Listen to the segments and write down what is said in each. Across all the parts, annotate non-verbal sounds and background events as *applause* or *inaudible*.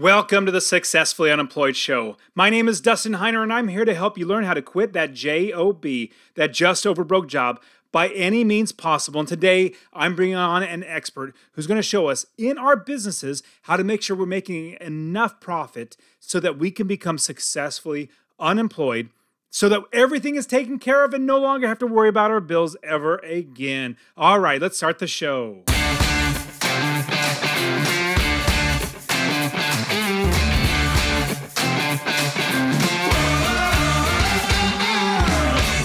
Welcome to the Successfully Unemployed Show. My name is Dustin Heiner, and I'm here to help you learn how to quit that JOB, that just over broke job, by any means possible. And today, I'm bringing on an expert who's going to show us in our businesses how to make sure we're making enough profit so that we can become successfully unemployed. So that everything is taken care of and no longer have to worry about our bills ever again. All right, let's start the show.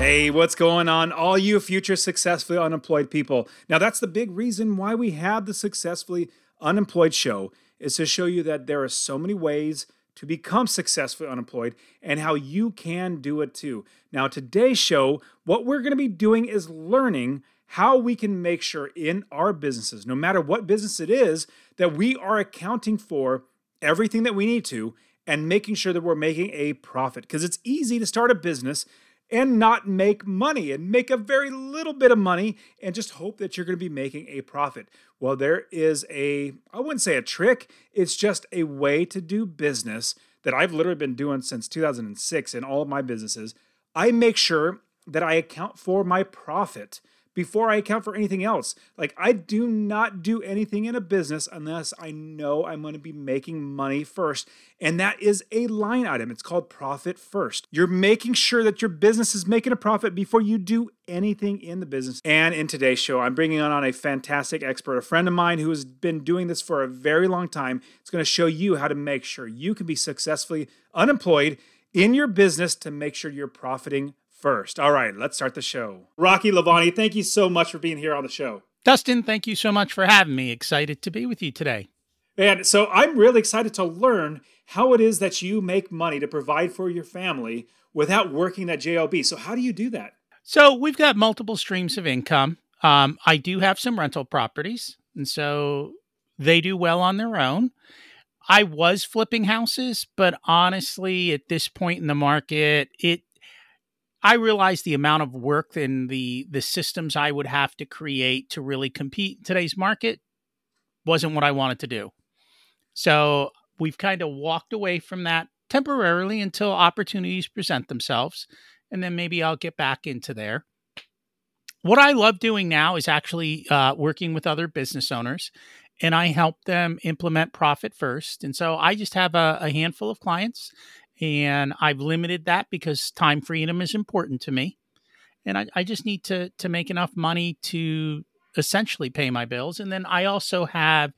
Hey, what's going on, all you future successfully unemployed people? Now, that's the big reason why we have the Successfully Unemployed show, is to show you that there are so many ways to become successfully unemployed and how you can do it too. Now, today's show, what we're going to be doing is learning how we can make sure in our businesses, no matter what business it is, that we are accounting for everything that we need to and making sure that we're making a profit. Because it's easy to start a business and not make money and make a very little bit of money and just hope that you're going to be making a profit. Well, there is a, I wouldn't say a trick, it's just a way to do business that I've literally been doing since 2006 in all of my businesses. I make sure that I account for my profit before I account for anything else. Like, I do not do anything in a business unless I know I'm going to be making money first. And that is a line item. It's called profit first. You're making sure that your business is making a profit before you do anything in the business. And in today's show, I'm bringing on a fantastic expert, a friend of mine who has been doing this for a very long time. It's going to show you how to make sure you can be successfully unemployed in your business to make sure you're profiting first. All right, let's start the show. Rocky Lalvani, thank you so much for being here on the show. Dustin, thank you so much for having me. Excited to be with you today. And so I'm really excited to learn how it is that you make money to provide for your family without working that JOB. So, how do you do that? So, we've got multiple streams of income. Um, I do have some rental properties, and so they do well on their own. I was flipping houses, but honestly, at this point in the market, it I realized the amount of work and the the systems I would have to create to really compete in today's market wasn't what I wanted to do. So we've kind of walked away from that temporarily until opportunities present themselves, and then maybe I'll get back into there. What I love doing now is actually uh, working with other business owners, and I help them implement profit first. And so I just have a, a handful of clients and I've limited that because time freedom is important to me, and I, I just need to to make enough money to essentially pay my bills, and then I also have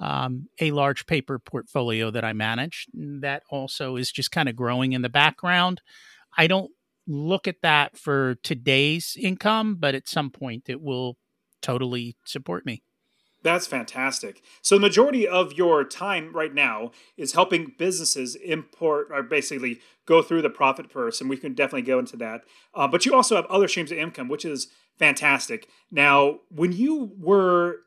um, a large paper portfolio that I manage that also is just kind of growing in the background. I don't look at that for today's income, but at some point it will totally support me. That's fantastic. So the majority of your time right now is helping businesses import or basically go through the profit first, and we can definitely go into that. Uh, but you also have other streams of income, which is fantastic. Now, when you were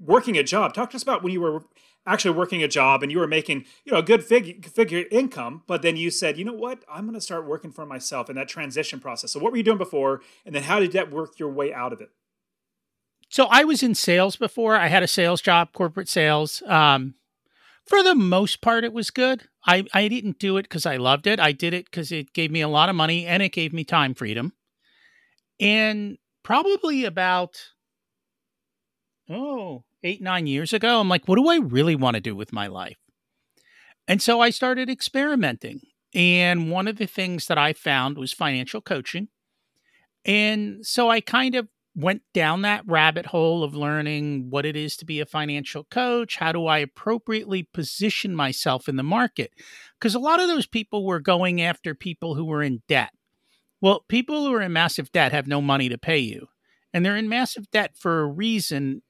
working a job, talk to us about when you were actually working a job and you were making you know a good figure figure income, but then you said, you know what, I'm going to start working for myself in that transition process. So what were you doing before, and then how did that work your way out of it? So I was in sales before. I had a sales job, corporate sales. Um, for the most part, it was good. I, I didn't do it because I loved it. I did it because it gave me a lot of money and it gave me time freedom. And probably about, oh, eight, nine years ago, I'm like, what do I really want to do with my life? And so I started experimenting. And one of the things that I found was financial coaching. And so I kind of went down that rabbit hole of learning what it is to be a financial coach. How do I appropriately position myself in the market? Because a lot of those people were going after people who were in debt. Well, people who are in massive debt have no money to pay you, and they're in massive debt for a reason.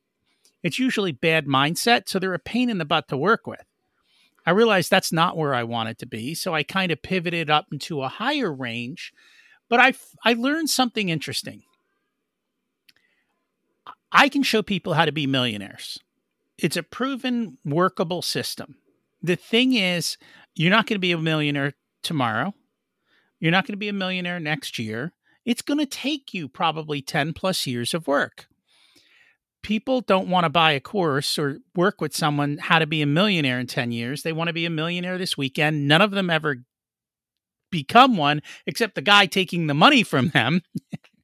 It's usually bad mindset, so they're a pain in the butt to work with. I realized that's not where I wanted to be. So I kind of pivoted up into a higher range. But I, I learned something interesting. I can show people how to be millionaires. It's a proven workable system. The thing is, you're not going to be a millionaire tomorrow. You're not going to be a millionaire next year. It's going to take you probably 10 plus years of work. People don't want to buy a course or work with someone how to be a millionaire in 10 years. They want to be a millionaire this weekend. None of them ever become one except the guy taking the money from them. *laughs*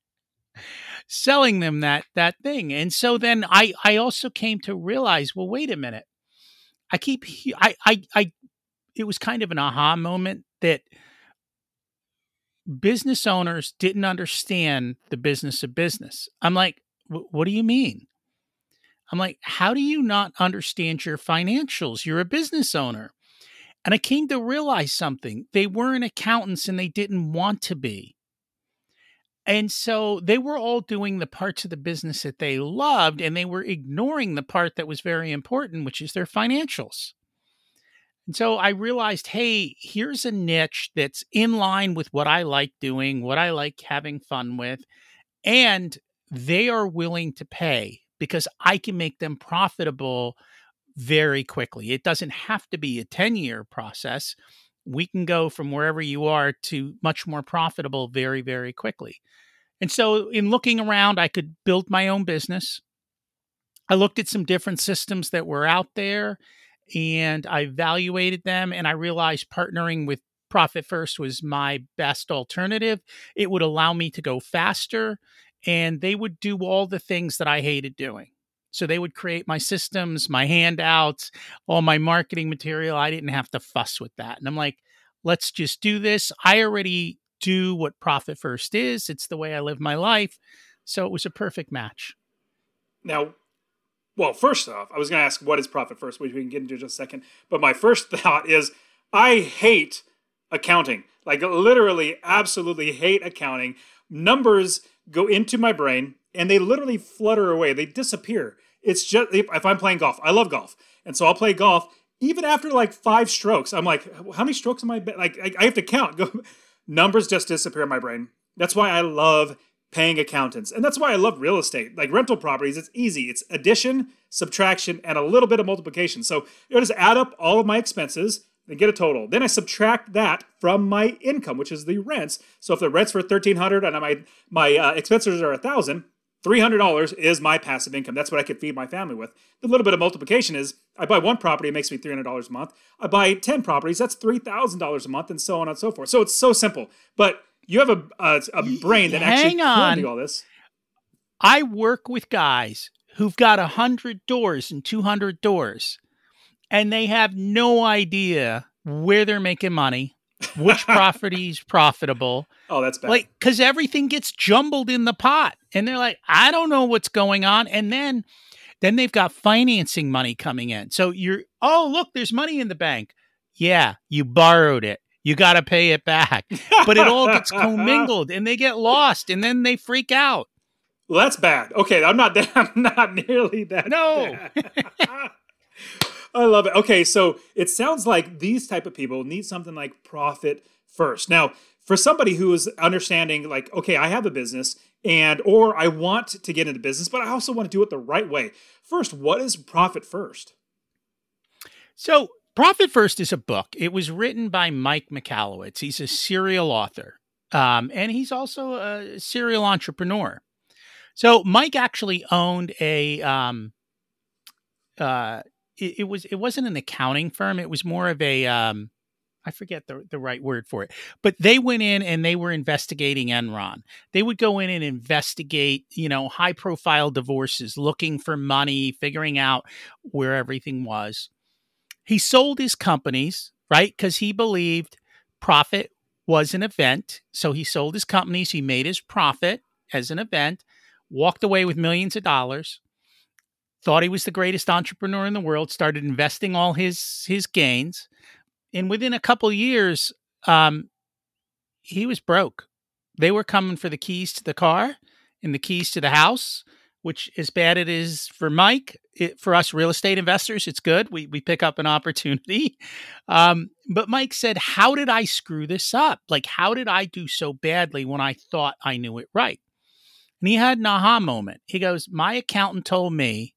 selling them that that thing. And so then I I also came to realize, well, wait a minute. I keep I I I it was kind of an aha moment that business owners didn't understand the business of business. I'm like, what do you mean? I'm like, how do you not understand your financials? You're a business owner. And I came to realize something. They weren't accountants and they didn't want to be. And so they were all doing the parts of the business that they loved, and they were ignoring the part that was very important, which is their financials. And so I realized, hey, here's a niche that's in line with what I like doing, what I like having fun with, and they are willing to pay because I can make them profitable very quickly. It doesn't have to be a 10 year process we can go from wherever you are to much more profitable very, very quickly. And so, in looking around, I could build my own business. I looked at some different systems that were out there and I evaluated them, and I realized partnering with Profit First was my best alternative. It would allow me to go faster, and they would do all the things that I hated doing. So they would create my systems, my handouts, all my marketing material. I didn't have to fuss with that. And I'm like, let's just do this. I already do what Profit First is, it's the way I live my life. So it was a perfect match. Now, well, first off, I was going to ask what is Profit First, which we can get into just a second. But my first *laughs* thought is I hate accounting. Like, literally, absolutely hate accounting. Numbers go into my brain and they literally flutter away. They disappear. It's just if I'm playing golf, I love golf, and so I'll play golf. Even after like five strokes, I'm like, how many strokes am I? Like, I have to count. *laughs* Numbers just disappear in my brain. That's why I love paying accountants, and that's why I love real estate. Like rental properties, it's easy. It's addition, subtraction, and a little bit of multiplication. So I just add up all of my expenses and get a total. Then I subtract that from my income, which is the rents. So if the rents thirteen hundred and my my uh, expenses are a thousand, $300 is my passive income. That's what I could feed my family with. The little bit of multiplication is I buy one property, it makes me $300 a month. I buy 10 properties, that's $3,000 a month, and so on and so forth. So it's so simple. But you have a, a, a brain that Hang actually on. can do all this. I work with guys who've got 100 doors and 200 doors, and they have no idea where they're making money, which property is profitable. *laughs* Oh, that's bad. Like, because everything gets jumbled in the pot, and they're like, I don't know what's going on, and then, then they've got financing money coming in. So you're, oh, look, there's money in the bank. Yeah, you borrowed it. You got to pay it back, but it all gets *laughs* commingled, and they get lost, and then they freak out. Well, that's bad. Okay, I'm not. That *laughs* I'm not nearly that. No. I love it. Okay, so it sounds like these type of people need something like profit first. Now, for somebody who is understanding, like, okay, I have a business and or I want to get into business, but I also want to do it the right way. First, what is profit first? So, Profit First is a book. It was written by Mike Michalowicz. He's a serial author, um, and he's also a serial entrepreneur. So, Mike actually owned a. Um, uh, it, it was it wasn't an accounting firm. It was more of a um, I forget the, the right word for it, but they went in and they were investigating Enron. They would go in and investigate, you know, high profile divorces, looking for money, figuring out where everything was. He sold his companies, right? Because he believed profit was an event. So he sold his companies, he made his profit as an event, walked away with millions of dollars. Thought he was the greatest entrepreneur in the world, started investing all his his gains and within a couple years, um, he was broke. They were coming for the keys to the car and the keys to the house which as bad it is for Mike, it, for us real estate investors, it's good. We we pick up an opportunity. *laughs* Um, but Mike said, "How did I screw this up? Like, how did I do so badly when I thought I knew it right?" And he had an aha moment. He goes, "My accountant told me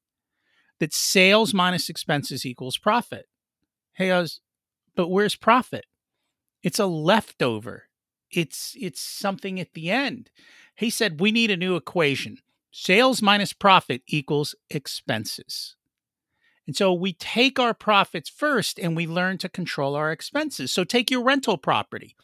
that sales minus expenses equals profit." He goes, "But where's profit? It's a leftover. It's it's something at the end." He said, "We need a new equation." Sales minus profit equals expenses. And so we take our profits first and we learn to control our expenses. So take your rental property.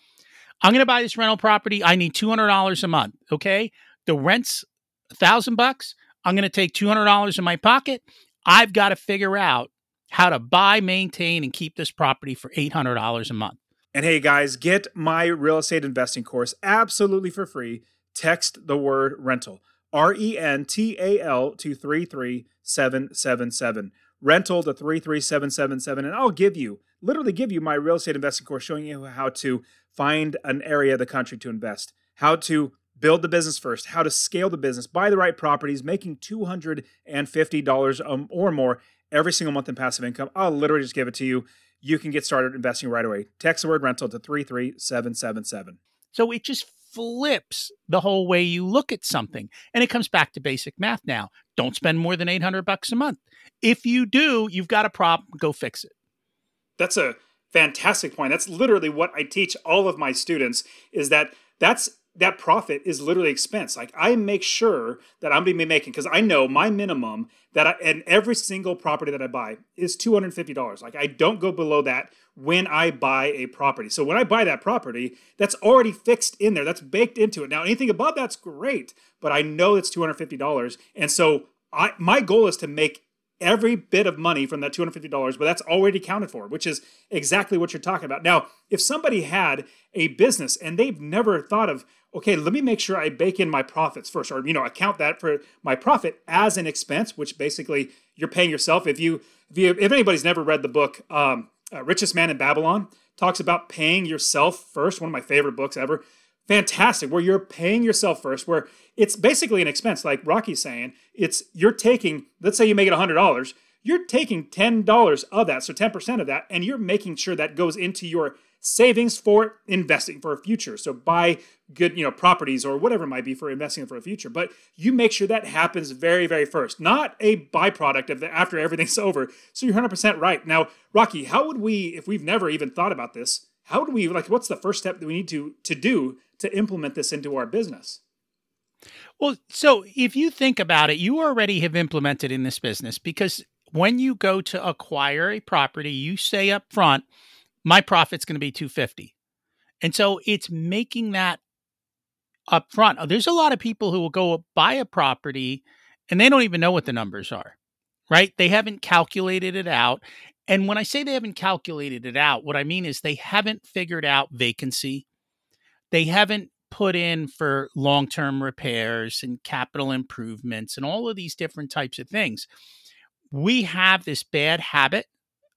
I'm going to buy this rental property. I need $200 a month. Okay. The rent's a thousand bucks. I'm going to take $200 in my pocket. I've got to figure out how to buy, maintain, and keep this property for $800 a month. And hey, guys, get my real estate investing course absolutely for free. Text the word rental. R E N T A L to 33777. Rental to 33777. And I'll give you, literally give you my real estate investing course showing you how to find an area of the country to invest, how to build the business first, how to scale the business, buy the right properties, making $250 um, or more every single month in passive income. I'll literally just give it to you. You can get started investing right away. Text the word rental to 33777. So it just flips the whole way you look at something. And it comes back to basic math now. Don't spend more than 800 bucks a month. If you do, you've got a problem, go fix it. That's a fantastic point. That's literally what I teach all of my students is that that's that profit is literally expense. Like I make sure that I'm going to be making because I know my minimum that I, and every single property that I buy is two hundred fifty dollars. Like I don't go below that when I buy a property. So when I buy that property, that's already fixed in there. That's baked into it. Now anything above that's great, but I know it's two hundred fifty dollars, and so I my goal is to make every bit of money from that $250, but that's already accounted for, which is exactly what you're talking about. Now, if somebody had a business and they've never thought of, okay, let me make sure I bake in my profits first, or you know, account that for my profit as an expense, which basically you're paying yourself. If you if you if anybody's never read the book um, uh, Richest Man in Babylon, talks about paying yourself first. One of my favorite books ever. Fantastic, where you're paying yourself first, where it's basically an expense, like Rocky's saying. It's you're taking, let's say you make it hundred dollars, you're taking ten dollars of that, so ten percent of that, and you're making sure that goes into your savings for investing for a future. So buy good, you know, properties or whatever it might be for investing for a future. But you make sure that happens very, very first, not a byproduct of the after everything's *laughs* over. So you're 100% right. Now, Rocky, how would we, if we've never even thought about this, how do we like? What's the first step that we need to to do to implement this into our business? Well, so if you think about it, you already have implemented in this business because when you go to acquire a property, you say up front, my profit's going to be 250. And so it's making that up front. There's a lot of people who will go buy a property and they don't even know what the numbers are, right? They haven't calculated it out. And when I say they haven't calculated it out, what I mean is they haven't figured out vacancy. They haven't put in for long term repairs and capital improvements and all of these different types of things. We have this bad habit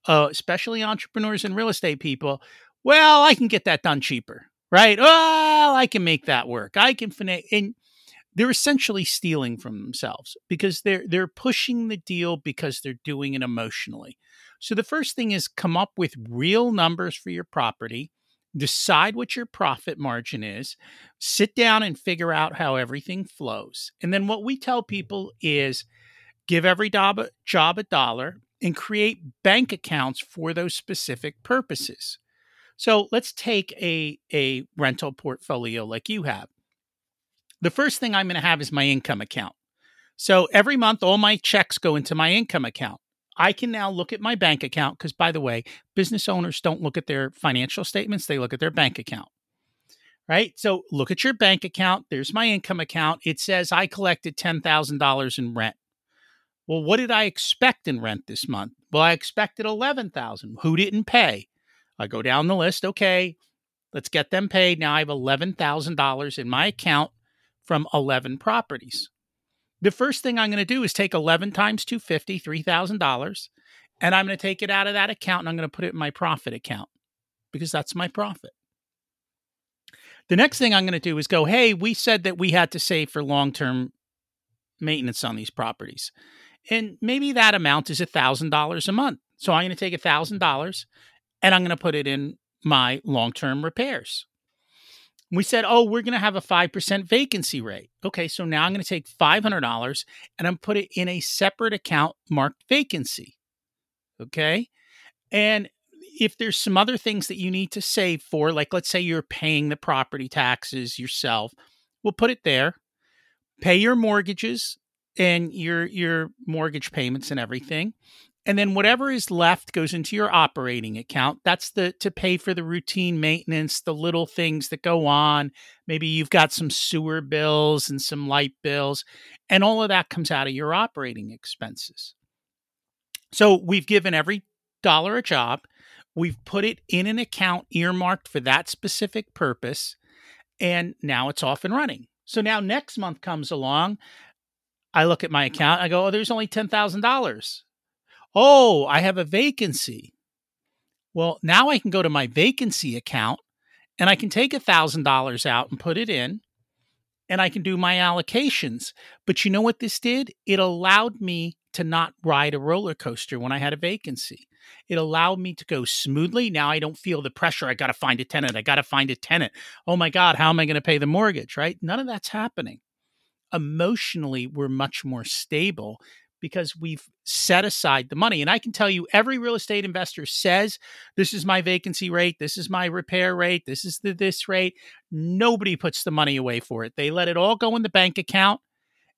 uh, especially entrepreneurs and real estate people, well, I can get that done cheaper, right? Well, I can make that work. I can finance, and they're essentially stealing from themselves because they're they're pushing the deal because they're doing it emotionally. So the first thing is come up with real numbers for your property, decide what your profit margin is, sit down and figure out how everything flows. And then what we tell people is give every job, a dollar, and create bank accounts for those specific purposes. So let's take a, a rental portfolio like you have. The first thing I'm going to have is my income account. So every month, all my checks go into my income account. I can now look at my bank account because, by the way, business owners don't look at their financial statements, they look at their bank account. Right. So look at your bank account. There's my income account. It says I collected $10,000 in rent. Well, what did I expect in rent this month? Well, I expected 11,000. Who didn't pay? I go down the list. Okay, let's get them paid. Now I have $11,000 in my account from 11 properties. The first thing I'm going to do is take 11 times 250, $3,000, and I'm going to take it out of that account and I'm going to put it in my profit account because that's my profit. The next thing I'm going to do is go, hey, we said that we had to save for long term maintenance on these properties. And maybe that amount is $1,000 a month. So I'm going to take $1,000 and I'm going to put it in my long term repairs. We said, oh, we're going to have a 5% vacancy rate. Okay, so now I'm going to take $500 and I'm put it in a separate account marked vacancy. Okay. And if there's some other things that you need to save for, like let's say you're paying the property taxes yourself, we'll put it there. Pay your mortgages and your your mortgage payments and everything. And then whatever is left goes into your operating account. That's the to pay for the routine maintenance, the little things that go on. Maybe you've got some sewer bills and some light bills, and all of that comes out of your operating expenses. So we've given every dollar a job. We've put it in an account earmarked for that specific purpose, and now it's off and running. So now next month comes along. I look at my account. I go, oh, there's only $10,000. Oh, I have a vacancy. Well, now I can go to my vacancy account and I can take $1,000 out and put it in and I can do my allocations. But you know what this did? It allowed me to not ride a roller coaster when I had a vacancy. It allowed me to go smoothly. Now I don't feel the pressure. I got to find a tenant. I got to find a tenant. Oh my God, how am I going to pay the mortgage? Right? None of that's happening. Emotionally, we're much more stable because we've set aside the money. And I can tell you, every real estate investor says, This is my vacancy rate. This is my repair rate. This is the this rate. Nobody puts the money away for it. They let it all go in the bank account.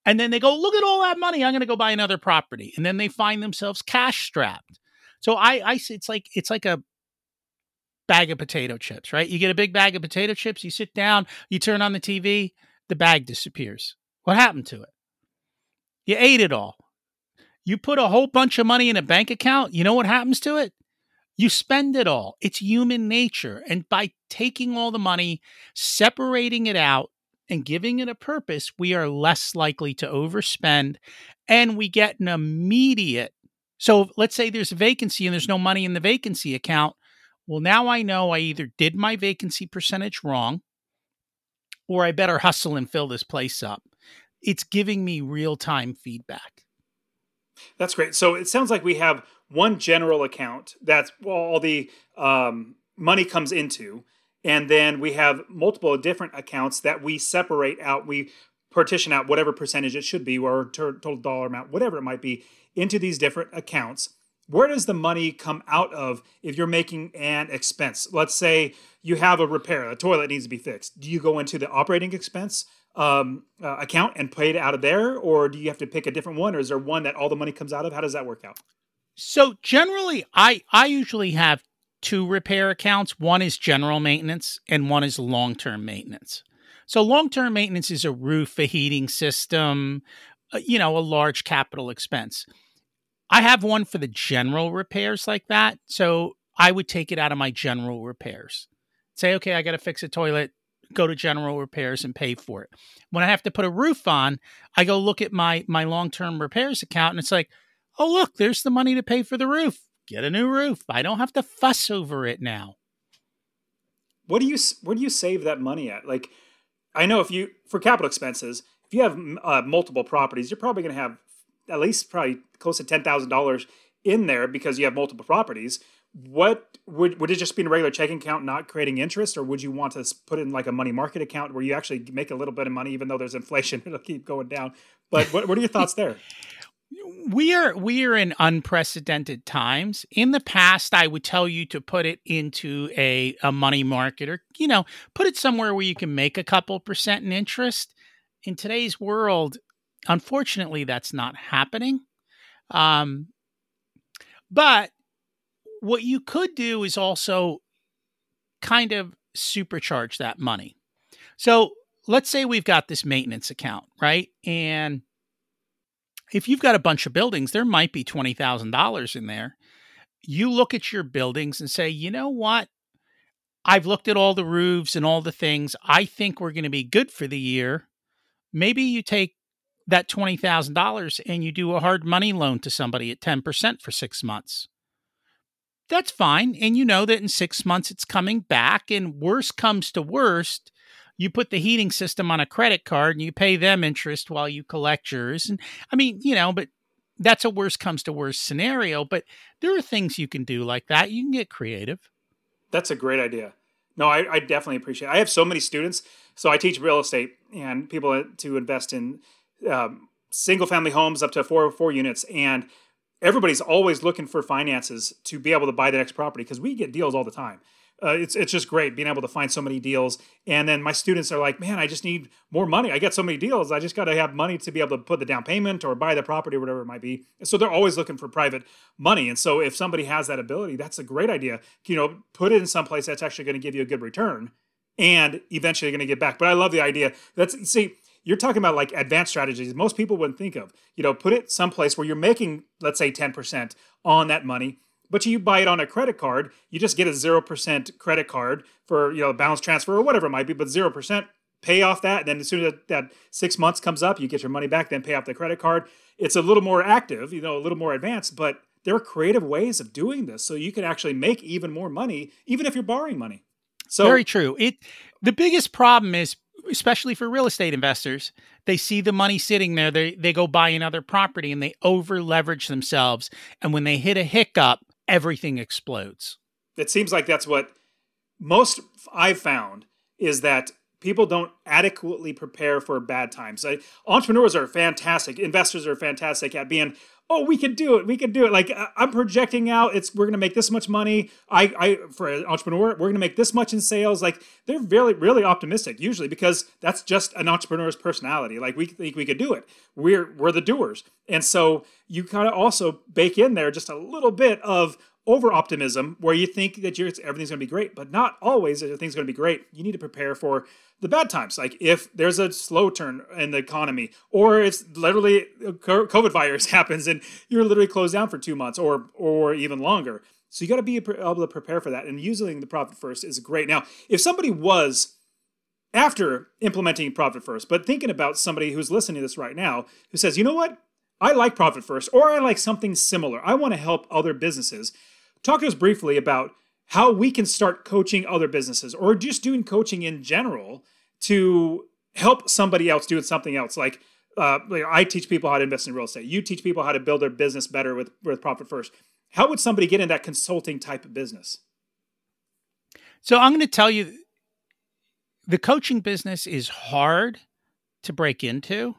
And then they go, Look at all that money. I'm going to go buy another property. And then they find themselves cash strapped. So I, I, it's like, it's like a, bag of potato chips, right? You get a big bag of potato chips, you sit down, you turn on the TV, the bag disappears. What happened to it? You ate it all. You put a whole bunch of money in a bank account, you know what happens to it? You spend it all. It's human nature. And by taking all the money, separating it out, and giving it a purpose, we are less likely to overspend and we get an immediate. So let's say there's a vacancy and there's no money in the vacancy account. Well, now I know I either did my vacancy percentage wrong or I better hustle and fill this place up. It's giving me real time feedback. That's great. So it sounds like we have one general account that's all the um, money comes into, and then we have multiple different accounts that we separate out. We partition out whatever percentage it should be, or total dollar amount, whatever it might be, into these different accounts. Where does the money come out of if you're making an expense? Let's say you have a repair, a toilet needs to be fixed. Do you go into the operating expense? Um, uh, account and pay it out of there, or do you have to pick a different one, or is there one that all the money comes out of? How does that work out? So generally, I I usually have two repair accounts. One is general maintenance, and one is long term maintenance. So long term maintenance is a roof, a heating system, uh, you know, a large capital expense. I have one for the general repairs like that. So I would take it out of my general repairs. Say, okay, I got to fix a toilet go to general repairs and pay for it. When I have to put a roof on, I go look at my my long-term repairs account and it's like, "Oh, look, there's the money to pay for the roof. Get a new roof. I don't have to fuss over it now." What do you where do you save that money at? Like I know if you for capital expenses, if you have uh, multiple properties, you're probably going to have at least probably close to $10,000 in there because you have multiple properties what would would it just be in a regular checking account not creating interest or would you want to put in like a money market account where you actually make a little bit of money even though there's inflation *laughs* it'll keep going down? But what, what are your thoughts there? *laughs* We are we are in unprecedented times. In the past i would tell you to put it into a, a money market or you know put it somewhere where you can make a couple percent in interest. In today's world unfortunately that's not happening. Um, but what you could do is also kind of supercharge that money. So let's say we've got this maintenance account, right? And if you've got a bunch of buildings, there might be $20,000 in there. You look at your buildings and say, you know what? I've looked at all the roofs and all the things. I think we're going to be good for the year. Maybe you take that $20,000 and you do a hard money loan to somebody at 10% for six months that's fine. And you know that in six months it's coming back. And worst comes to worst, you put the heating system on a credit card and you pay them interest while you collect yours. And I mean, you know, but that's a worst comes to worst scenario. But there are things you can do like that. You can get creative. That's a great idea. No, I, I definitely appreciate it. I have so many students. So I teach real estate and people to invest in um, single family homes up to four four units. And everybody's always looking for finances to be able to buy the next property because we get deals all the time uh, it's it's just great being able to find so many deals. And then my students are like, man, I just need more money. I get so many deals. I just got to have money to be able to put the down payment or buy the property or whatever it might be. So they're always looking for private money. And so if somebody has that ability, that's a great idea. You know, put it in some place that's actually going to give you a good return and eventually going to get back. But I love the idea. That's see. You're talking about like advanced strategies most people wouldn't think of. You know, put it someplace where you're making, let's say, 10% on that money but you buy it on a credit card, you just get a 0% credit card for, you know, balance transfer or whatever it might be, but 0%, pay off that. And then as soon as that, that six months comes up, you get your money back, then pay off the credit card. It's a little more active, you know, a little more advanced, but there are creative ways of doing this. So you can actually make even more money, even if you're borrowing money. So very true. It the biggest problem is especially for real estate investors, they see the money sitting there, they they go buy another property and they over leverage themselves. And when they hit a hiccup, everything explodes. It seems like that's what most I've found is that people don't adequately prepare for bad times. entrepreneurs are fantastic, investors are fantastic at being, oh, we can do it, we can do it. Like I'm projecting out, it's we're gonna make this much money. I, I for an entrepreneur, we're gonna make this much in sales. Like they're really, really optimistic usually because that's just an entrepreneur's personality. Like we think we could do it. We're we're the doers, and so you kind of also bake in there just a little bit of over optimism where you think that everything's going to be great, but not always everything's going to be great. You need to prepare for the bad times. Like if there's a slow turn in the economy, or it's literally uh, COVID virus *laughs* happens and you're literally closed down for two months or or even longer. So you got to be able to prepare for that. And using the profit first is great. Now, if somebody was after implementing profit first, but thinking about somebody who's listening to this right now who says, you know what? I like profit first, or I like something similar. I want to help other businesses. Talk to us briefly about how we can start coaching other businesses or just doing coaching in general to help somebody else do something else. Like, uh, like I teach people how to invest in real estate. You teach people how to build their business better with, with profit first. How would somebody get in that consulting type of business? So I'm going to tell you the coaching business is hard to break into.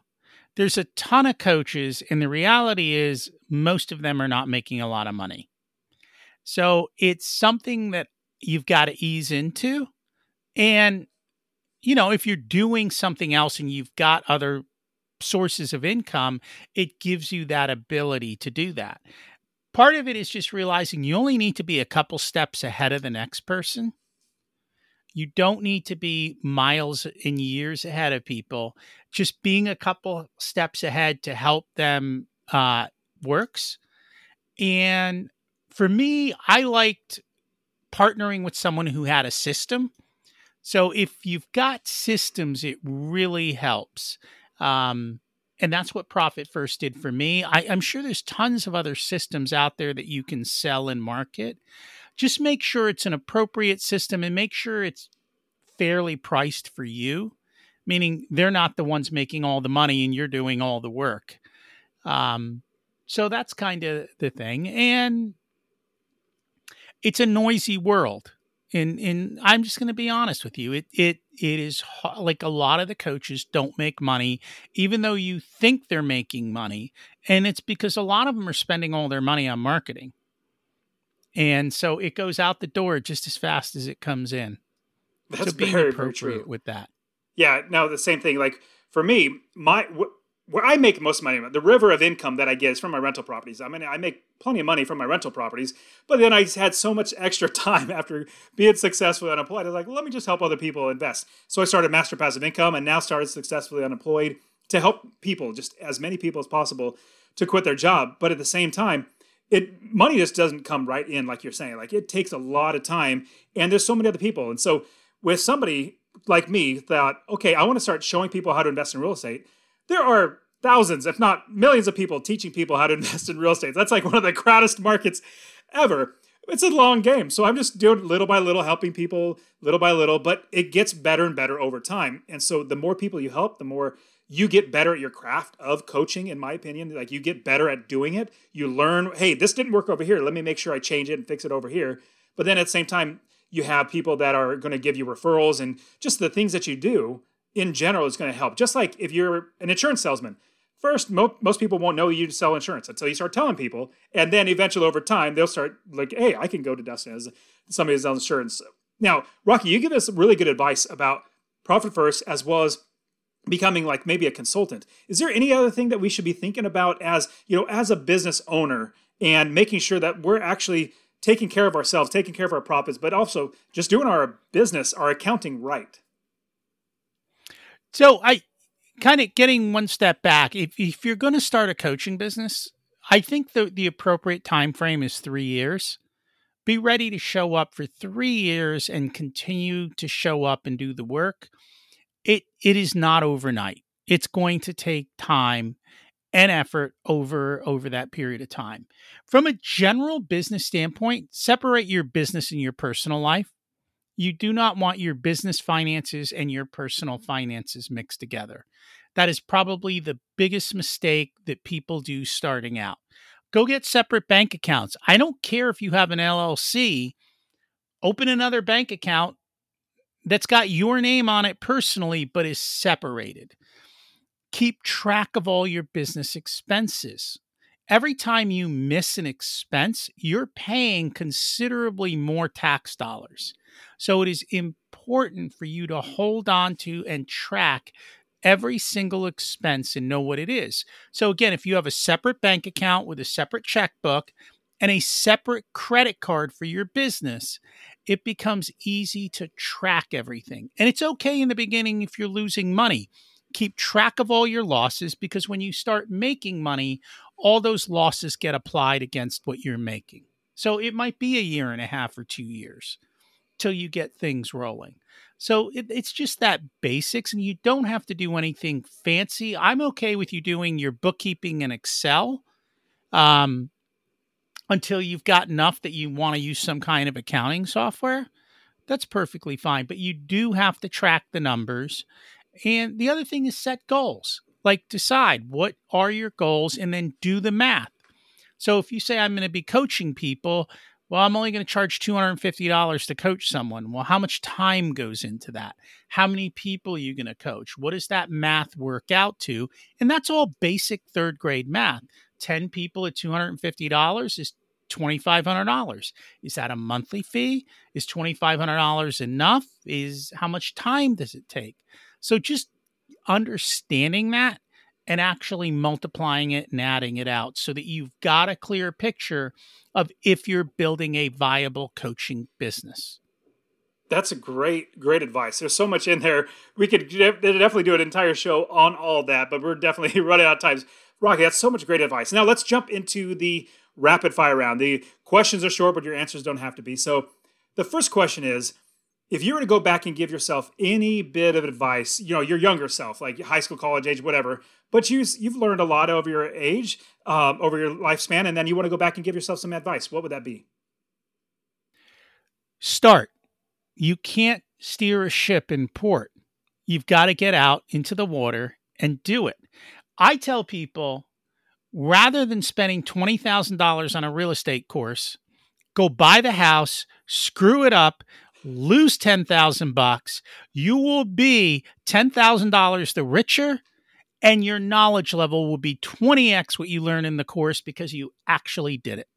There's a ton of coaches, and the reality is most of them are not making a lot of money. So it's something that you've got to ease into. And, you know, if you're doing something else and you've got other sources of income, it gives you that ability to do that. Part of it is just realizing you only need to be a couple steps ahead of the next person. You don't need to be miles and years ahead of people. Just being a couple steps ahead to help them uh, works. And for me, I liked partnering with someone who had a system. So if you've got systems, it really helps. Um, and that's what Profit First did for me. I, I'm sure there's tons of other systems out there that you can sell and market. Just make sure it's an appropriate system and make sure it's fairly priced for you, meaning they're not the ones making all the money and you're doing all the work. Um, so that's kind of the thing. And it's a noisy world. And, and I'm just going to be honest with you. It, it, it is like a lot of the coaches don't make money, even though you think they're making money. And it's because a lot of them are spending all their money on marketing. And so it goes out the door just as fast as it comes in. That's so being very, appropriate very true. with that. Yeah, no, the same thing. Like for me, my where I make most money, the river of income that I get is from my rental properties. I mean, I make plenty of money from my rental properties, but then I had so much *laughs* extra time after being successfully unemployed. I was like, let me just help other people invest. So I started Master Passive Income and now started successfully unemployed to help people, just as many people as possible, to quit their job. But at the same time, it money just doesn't come right in, like you're saying. Like it takes a lot of time, and there's so many other people. And so with somebody like me, thought, okay, I want to start showing people how to invest in real estate there are thousands, if not millions of people teaching people how to *laughs* invest in real estate. That's like one of the crowdest markets ever. it's a long game. So I'm just doing little by little, helping people little by little, but it gets better and better over time. And so the more people you help, the more you get better at your craft of coaching, in my opinion. Like you get better at doing it. You learn, hey, this didn't work over here. Let me make sure I change it and fix it over here. But then at the same time, you have people that are going to give you referrals and just the things that you do in general is going to help. Just like if you're an insurance salesman, first mo- most people won't know you sell insurance until you start telling people, and then eventually over time they'll start like, hey, I can go to Dustin as somebody who sells insurance. Now, Rocky, you give us really good advice about profit first as well as becoming like maybe a consultant. Is there any other thing that we should be thinking about as you know as a business owner and making sure that we're actually taking care of ourselves, taking care of our profits, but also just doing our business, our accounting right. So I kind of getting one step back. If if you're going to start a coaching business, I think the the appropriate time frame is 3 years. Be ready to show up for 3 years and continue to show up and do the work. It it is not overnight. It's going to take time and effort over over that period of time. From a general business standpoint, separate your business and your personal life. You do not want your business finances and your personal finances mixed together. That is probably the biggest mistake that people do starting out. Go get separate bank accounts. I don't care if you have an LLC, open another bank account that's got your name on it personally, but is separated keep track of all your business expenses. Every time you miss an expense, you're paying considerably more tax dollars. So it is important for you to hold on to and track every single expense and know what it is. So, again, if you have a separate bank account with a separate checkbook and a separate credit card for your business, it becomes easy to track everything. And it's okay in the beginning if you're losing money keep track of all your losses because when you start making money, all those losses get applied against what you're making. So it might be a year and a half or two years till you get things rolling. So it, it's just that basics, and you don't have to do anything fancy. I'm okay with you doing your bookkeeping in Excel um, until you've got enough that you want to use some kind of accounting software. That's perfectly fine. But you do have to track the numbers and the other thing is set goals. Like decide what are your goals and then do the math. So if you say I'm going to be coaching people, well, I'm only going to charge $250 to coach someone. Well, how much time goes into that? How many people are you going to coach? What does that math work out to? And that's all basic third grade math. 10 people at $250 is $2500 is that a monthly fee is $2500 enough is how much time does it take so just understanding that and actually multiplying it and adding it out so that you've got a clear picture of if you're building a viable coaching business. That's a great, great advice. There's so much in there. We could definitely do an entire show on all that, but we're definitely *laughs* running out of time. Rocky, that's so much great advice. Now let's jump into the rapid fire round. The questions are short, but your answers don't have to be. So the first question is if you were to go back and give yourself any bit of advice, you know, your younger self, like high school, college age, whatever, but you, you've learned a lot over your age, um, over your lifespan, and then you want to go back and give yourself some advice, what would that be? Start. You can't steer a ship in port. You've got to get out into the water and do it. I tell people rather than spending $20,000 on a real estate course, go buy the house, screw it up, lose 10,000 bucks, you will be $10,000 the richer and your knowledge level will be 20x what you learn in the course because you actually did it.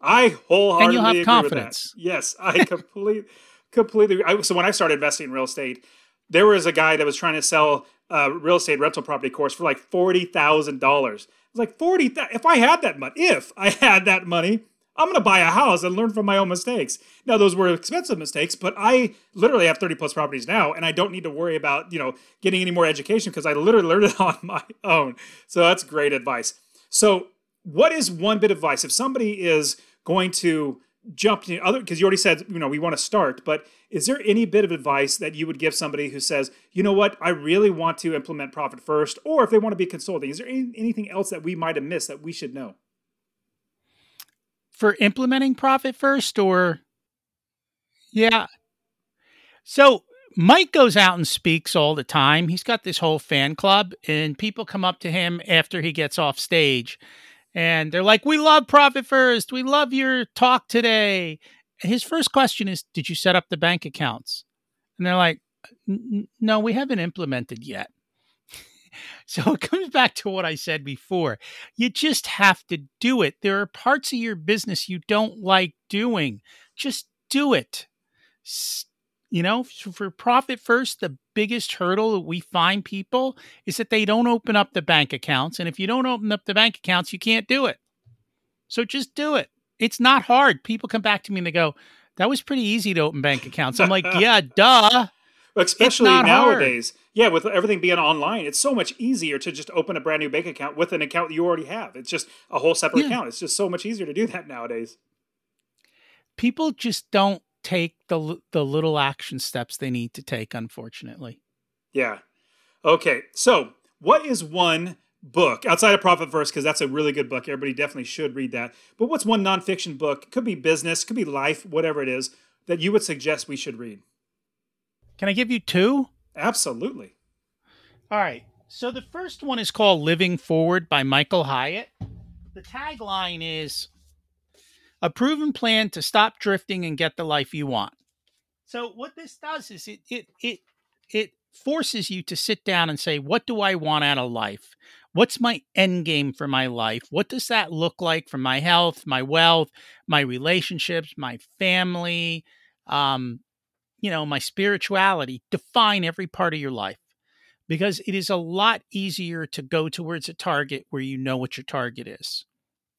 I wholeheartedly and you'll have confidence. Yes, I *laughs* completely completely I, so when I started investing in real estate, there was a guy that was trying to sell a real estate rental property course for like $40,000. I was like 40 if I had that money, if I *laughs* had that money, I'm going to buy a house and learn from my own mistakes. Now, those were expensive mistakes, but I literally have 30 plus properties now, and I don't need to worry about, you know, getting any more education because I literally learned it *laughs* on my own. So that's great advice. So, what is one bit of advice if somebody is going to jump to other because you already said you know we want to start but is there any bit of advice that you would give somebody who says you know what i really want to implement profit first or if they want to be consulting is there any, anything else that we might have missed that we should know For implementing Profit First or Yeah. So Mike goes out and speaks all the time. He's got this whole fan club, and people come up to him after he gets off stage and they're like, We love Profit First. We love your talk today. His first question is, Did you set up the bank accounts? And they're like, No, we haven't implemented yet. *laughs* so it comes back to what I said before. You just have to do it. There are parts of your business you don't like doing. Just do it you know, for profit first, the biggest hurdle that we find people is that they don't open up the bank accounts. And if you don't open up the bank accounts, you can't do it. So just do it. It's not hard. People come back to me and they go, that was pretty easy to open bank accounts. I'm like, *laughs* yeah, duh. Especially nowadays. Hard. Yeah, with everything being online, it's so much easier to just open a brand new bank account with an account you already have. It's just a whole separate yeah. account. It's just so much easier to do that nowadays. People just don't take the the little action steps they need to take unfortunately yeah okay so what is one book outside of profit first because that's a really good book everybody definitely should read that but what's one nonfiction book could be business could be life whatever it is that you would suggest we should read can i give you two absolutely all right so the first one is called living forward by michael hyatt the tagline is a proven plan to stop drifting and get the life you want. So what this does is it it it it forces you to sit down and say, what do I want out of life? What's my end game for my life? What does that look like for my health, my wealth, my relationships, my family, um, you know, my spirituality? Define every part of your life because it is a lot easier to go towards a target where you know what your target is.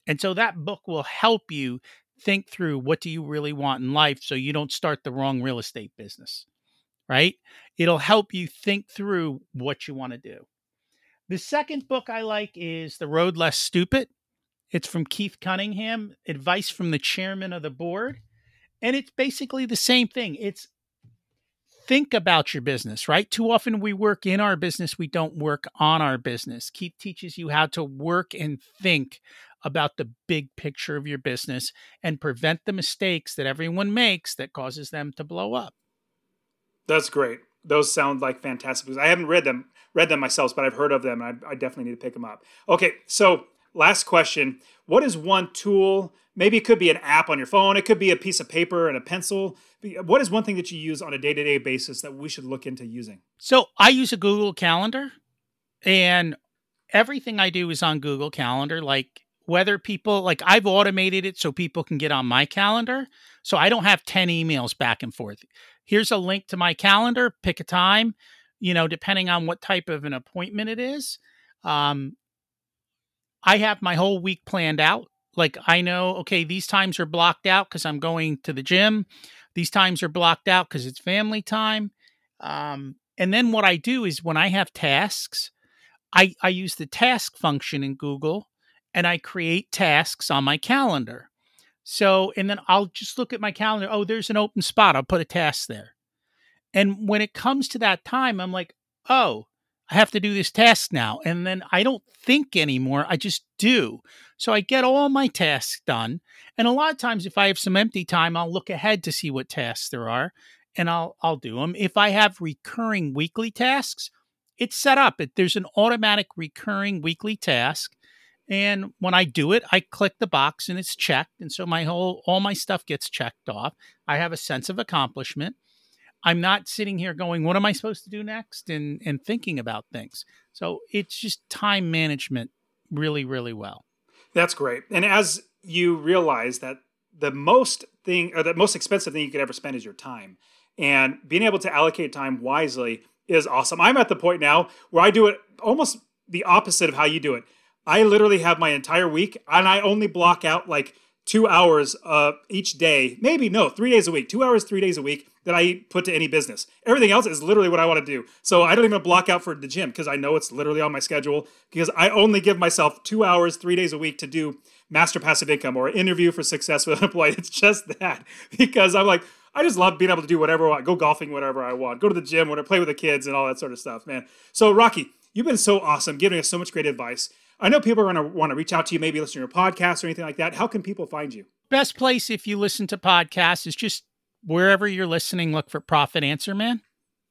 And so that book will help you think through what do you really want in life so you don't start the wrong real estate business. Right? It'll help you think through what you want to do. The second book I like is The Road Less Stupid. It's from Keith Cunningham, advice from the chairman of the board. And it's basically the same thing. It's think about your business, right? Too often we work in our business, we don't work on our business. Keith teaches you how to work and think about the big picture of your business and prevent the mistakes that everyone makes that causes them to blow up. That's great. Those sound like fantastic books. I haven't read them, read them myself, but I've heard of them. I, I definitely need to pick them up. Okay, so last question: What is one tool? Maybe it could be an app on your phone. It could be a piece of paper and a pencil. What is one thing that you use on a day-to-day basis that we should look into using? So I use a Google Calendar, and everything I do is on Google Calendar. Like whether people like I've automated it so people can get on my calendar. So I don't have 10 emails back and forth. Here's a link to my calendar, pick a time, you know, depending on what type of an appointment it is. Um, I have my whole week planned out. Like I know, okay, these times are blocked out because I'm going to the gym. These times are blocked out because it's family time. Um, and then what I do is when I have tasks, I, I use the task function in Google and I create tasks on my calendar. So, and then I'll just look at my calendar. Oh, there's an open spot. I'll put a task there. And when it comes to that time, I'm like, oh, I have to do this task now. And then I don't think anymore. I just do. So I get all my tasks done. And a lot of times, if I have some empty time, I'll look ahead to see what tasks there are and I'll, I'll do them. If I have recurring weekly tasks, it's set up. There's an automatic recurring weekly task and when I do it, I click the box and it's checked. And so my whole, all my stuff gets checked off. I have a sense of accomplishment. I'm not sitting here going, what am I supposed to do next? And, and thinking about things. So it's just time management really, really well. That's great. And as you realize that the most thing or the most expensive thing you could ever spend is your time and being able to allocate time wisely is awesome. I'm at the point now where I do it almost the opposite of how you do it. I literally have my entire week and I only block out like two hours uh, each day, maybe no, three days a week, two hours, three days a week that I put to any business. Everything else is literally what I want to do. So I don't even block out for the gym because I know it's literally on my schedule because I only give myself two hours, three days a week to do master passive income or interview for success with *laughs* an employee. It's just that *laughs* because I'm like, I just love being able to do whatever I want, go golfing whatever I want, go to the gym, whatever, play with the kids and all that sort of stuff, man. So Rocky, you've been so awesome, giving us so much great advice. I know people are going to want to reach out to you, maybe listen to your podcast or anything like that. How can people find you? Best place if you listen to podcasts is just wherever you're listening, look for Profit Answer Man.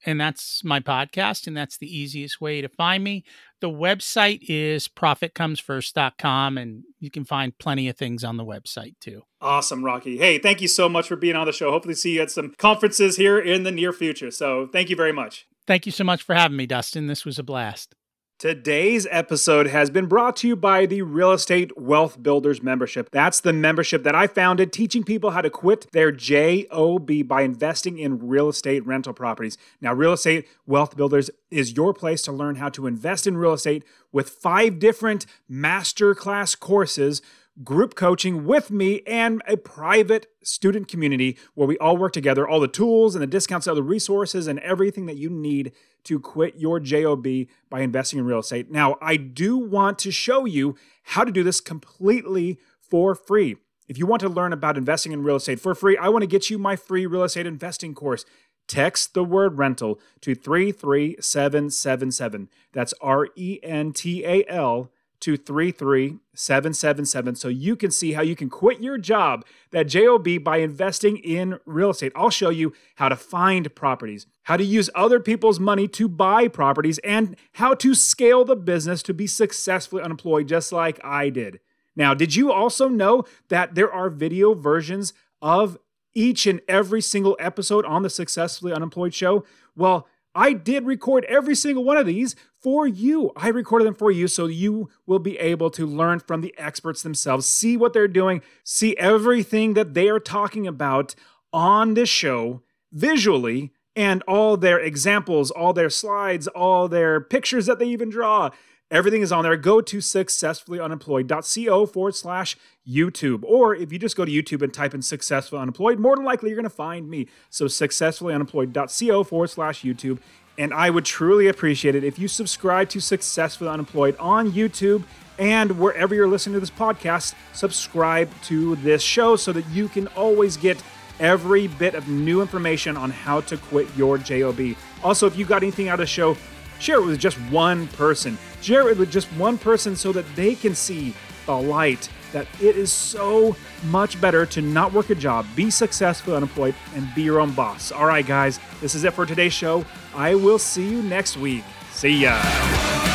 And that's my podcast, and that's the easiest way to find me. The website is profitcomesfirst.com, and you can find plenty of things on the website too. Awesome, Rocky. Hey, thank you so much for being on the show. Hopefully, see you at some conferences here in the near future. So, thank you very much. Thank you so much for having me, Dustin. This was a blast. Today's episode has been brought to you by the Real Estate Wealth Builders membership. That's the membership that I founded, teaching people how to quit their JOB by investing in real estate rental properties. Now, Real Estate Wealth Builders is your place to learn how to invest in real estate with five different masterclass courses group coaching with me and a private student community where we all work together, all the tools and the discounts, all the resources and everything that you need to quit your JOB by investing in real estate. Now, I do want to show you how to do this completely for free. If you want to learn about investing in real estate for free, I want to get you my free real estate investing course. Text the word rental to 33777. That's R E N T A L to 33777 so you can see how you can quit your job, that JOB, by investing in real estate. I'll show you how to find properties, how to use other people's money to buy properties, and how to scale the business to be successfully unemployed, just like I did. Now, did you also know that there are video versions of each and every single episode on the Successfully Unemployed show? Well, I did record every single one of these for you. I recorded them for you so you will be able to learn from the experts themselves, see what they're doing, see everything that they are talking about on this show visually, and all their examples, all their slides, all their pictures that they even draw. Everything is on there. Go to successfullyunemployed.co forward slash YouTube. Or if you just go to YouTube and type in successfully unemployed, more than likely you're going to find me. So successfullyunemployed.co forward slash YouTube. And I would truly appreciate it if you subscribe to Successfully Unemployed on YouTube and wherever you're listening to this podcast, subscribe to this show so that you can always get every bit of new information on how to quit your JOB. Also, if you got anything out of the show, share it with just one person. Share it with just one person so that they can see the light that it is so much better to not work a job, be successful, unemployed, and be your own boss. All right, guys, this is it for today's show. I will see you next week. See ya.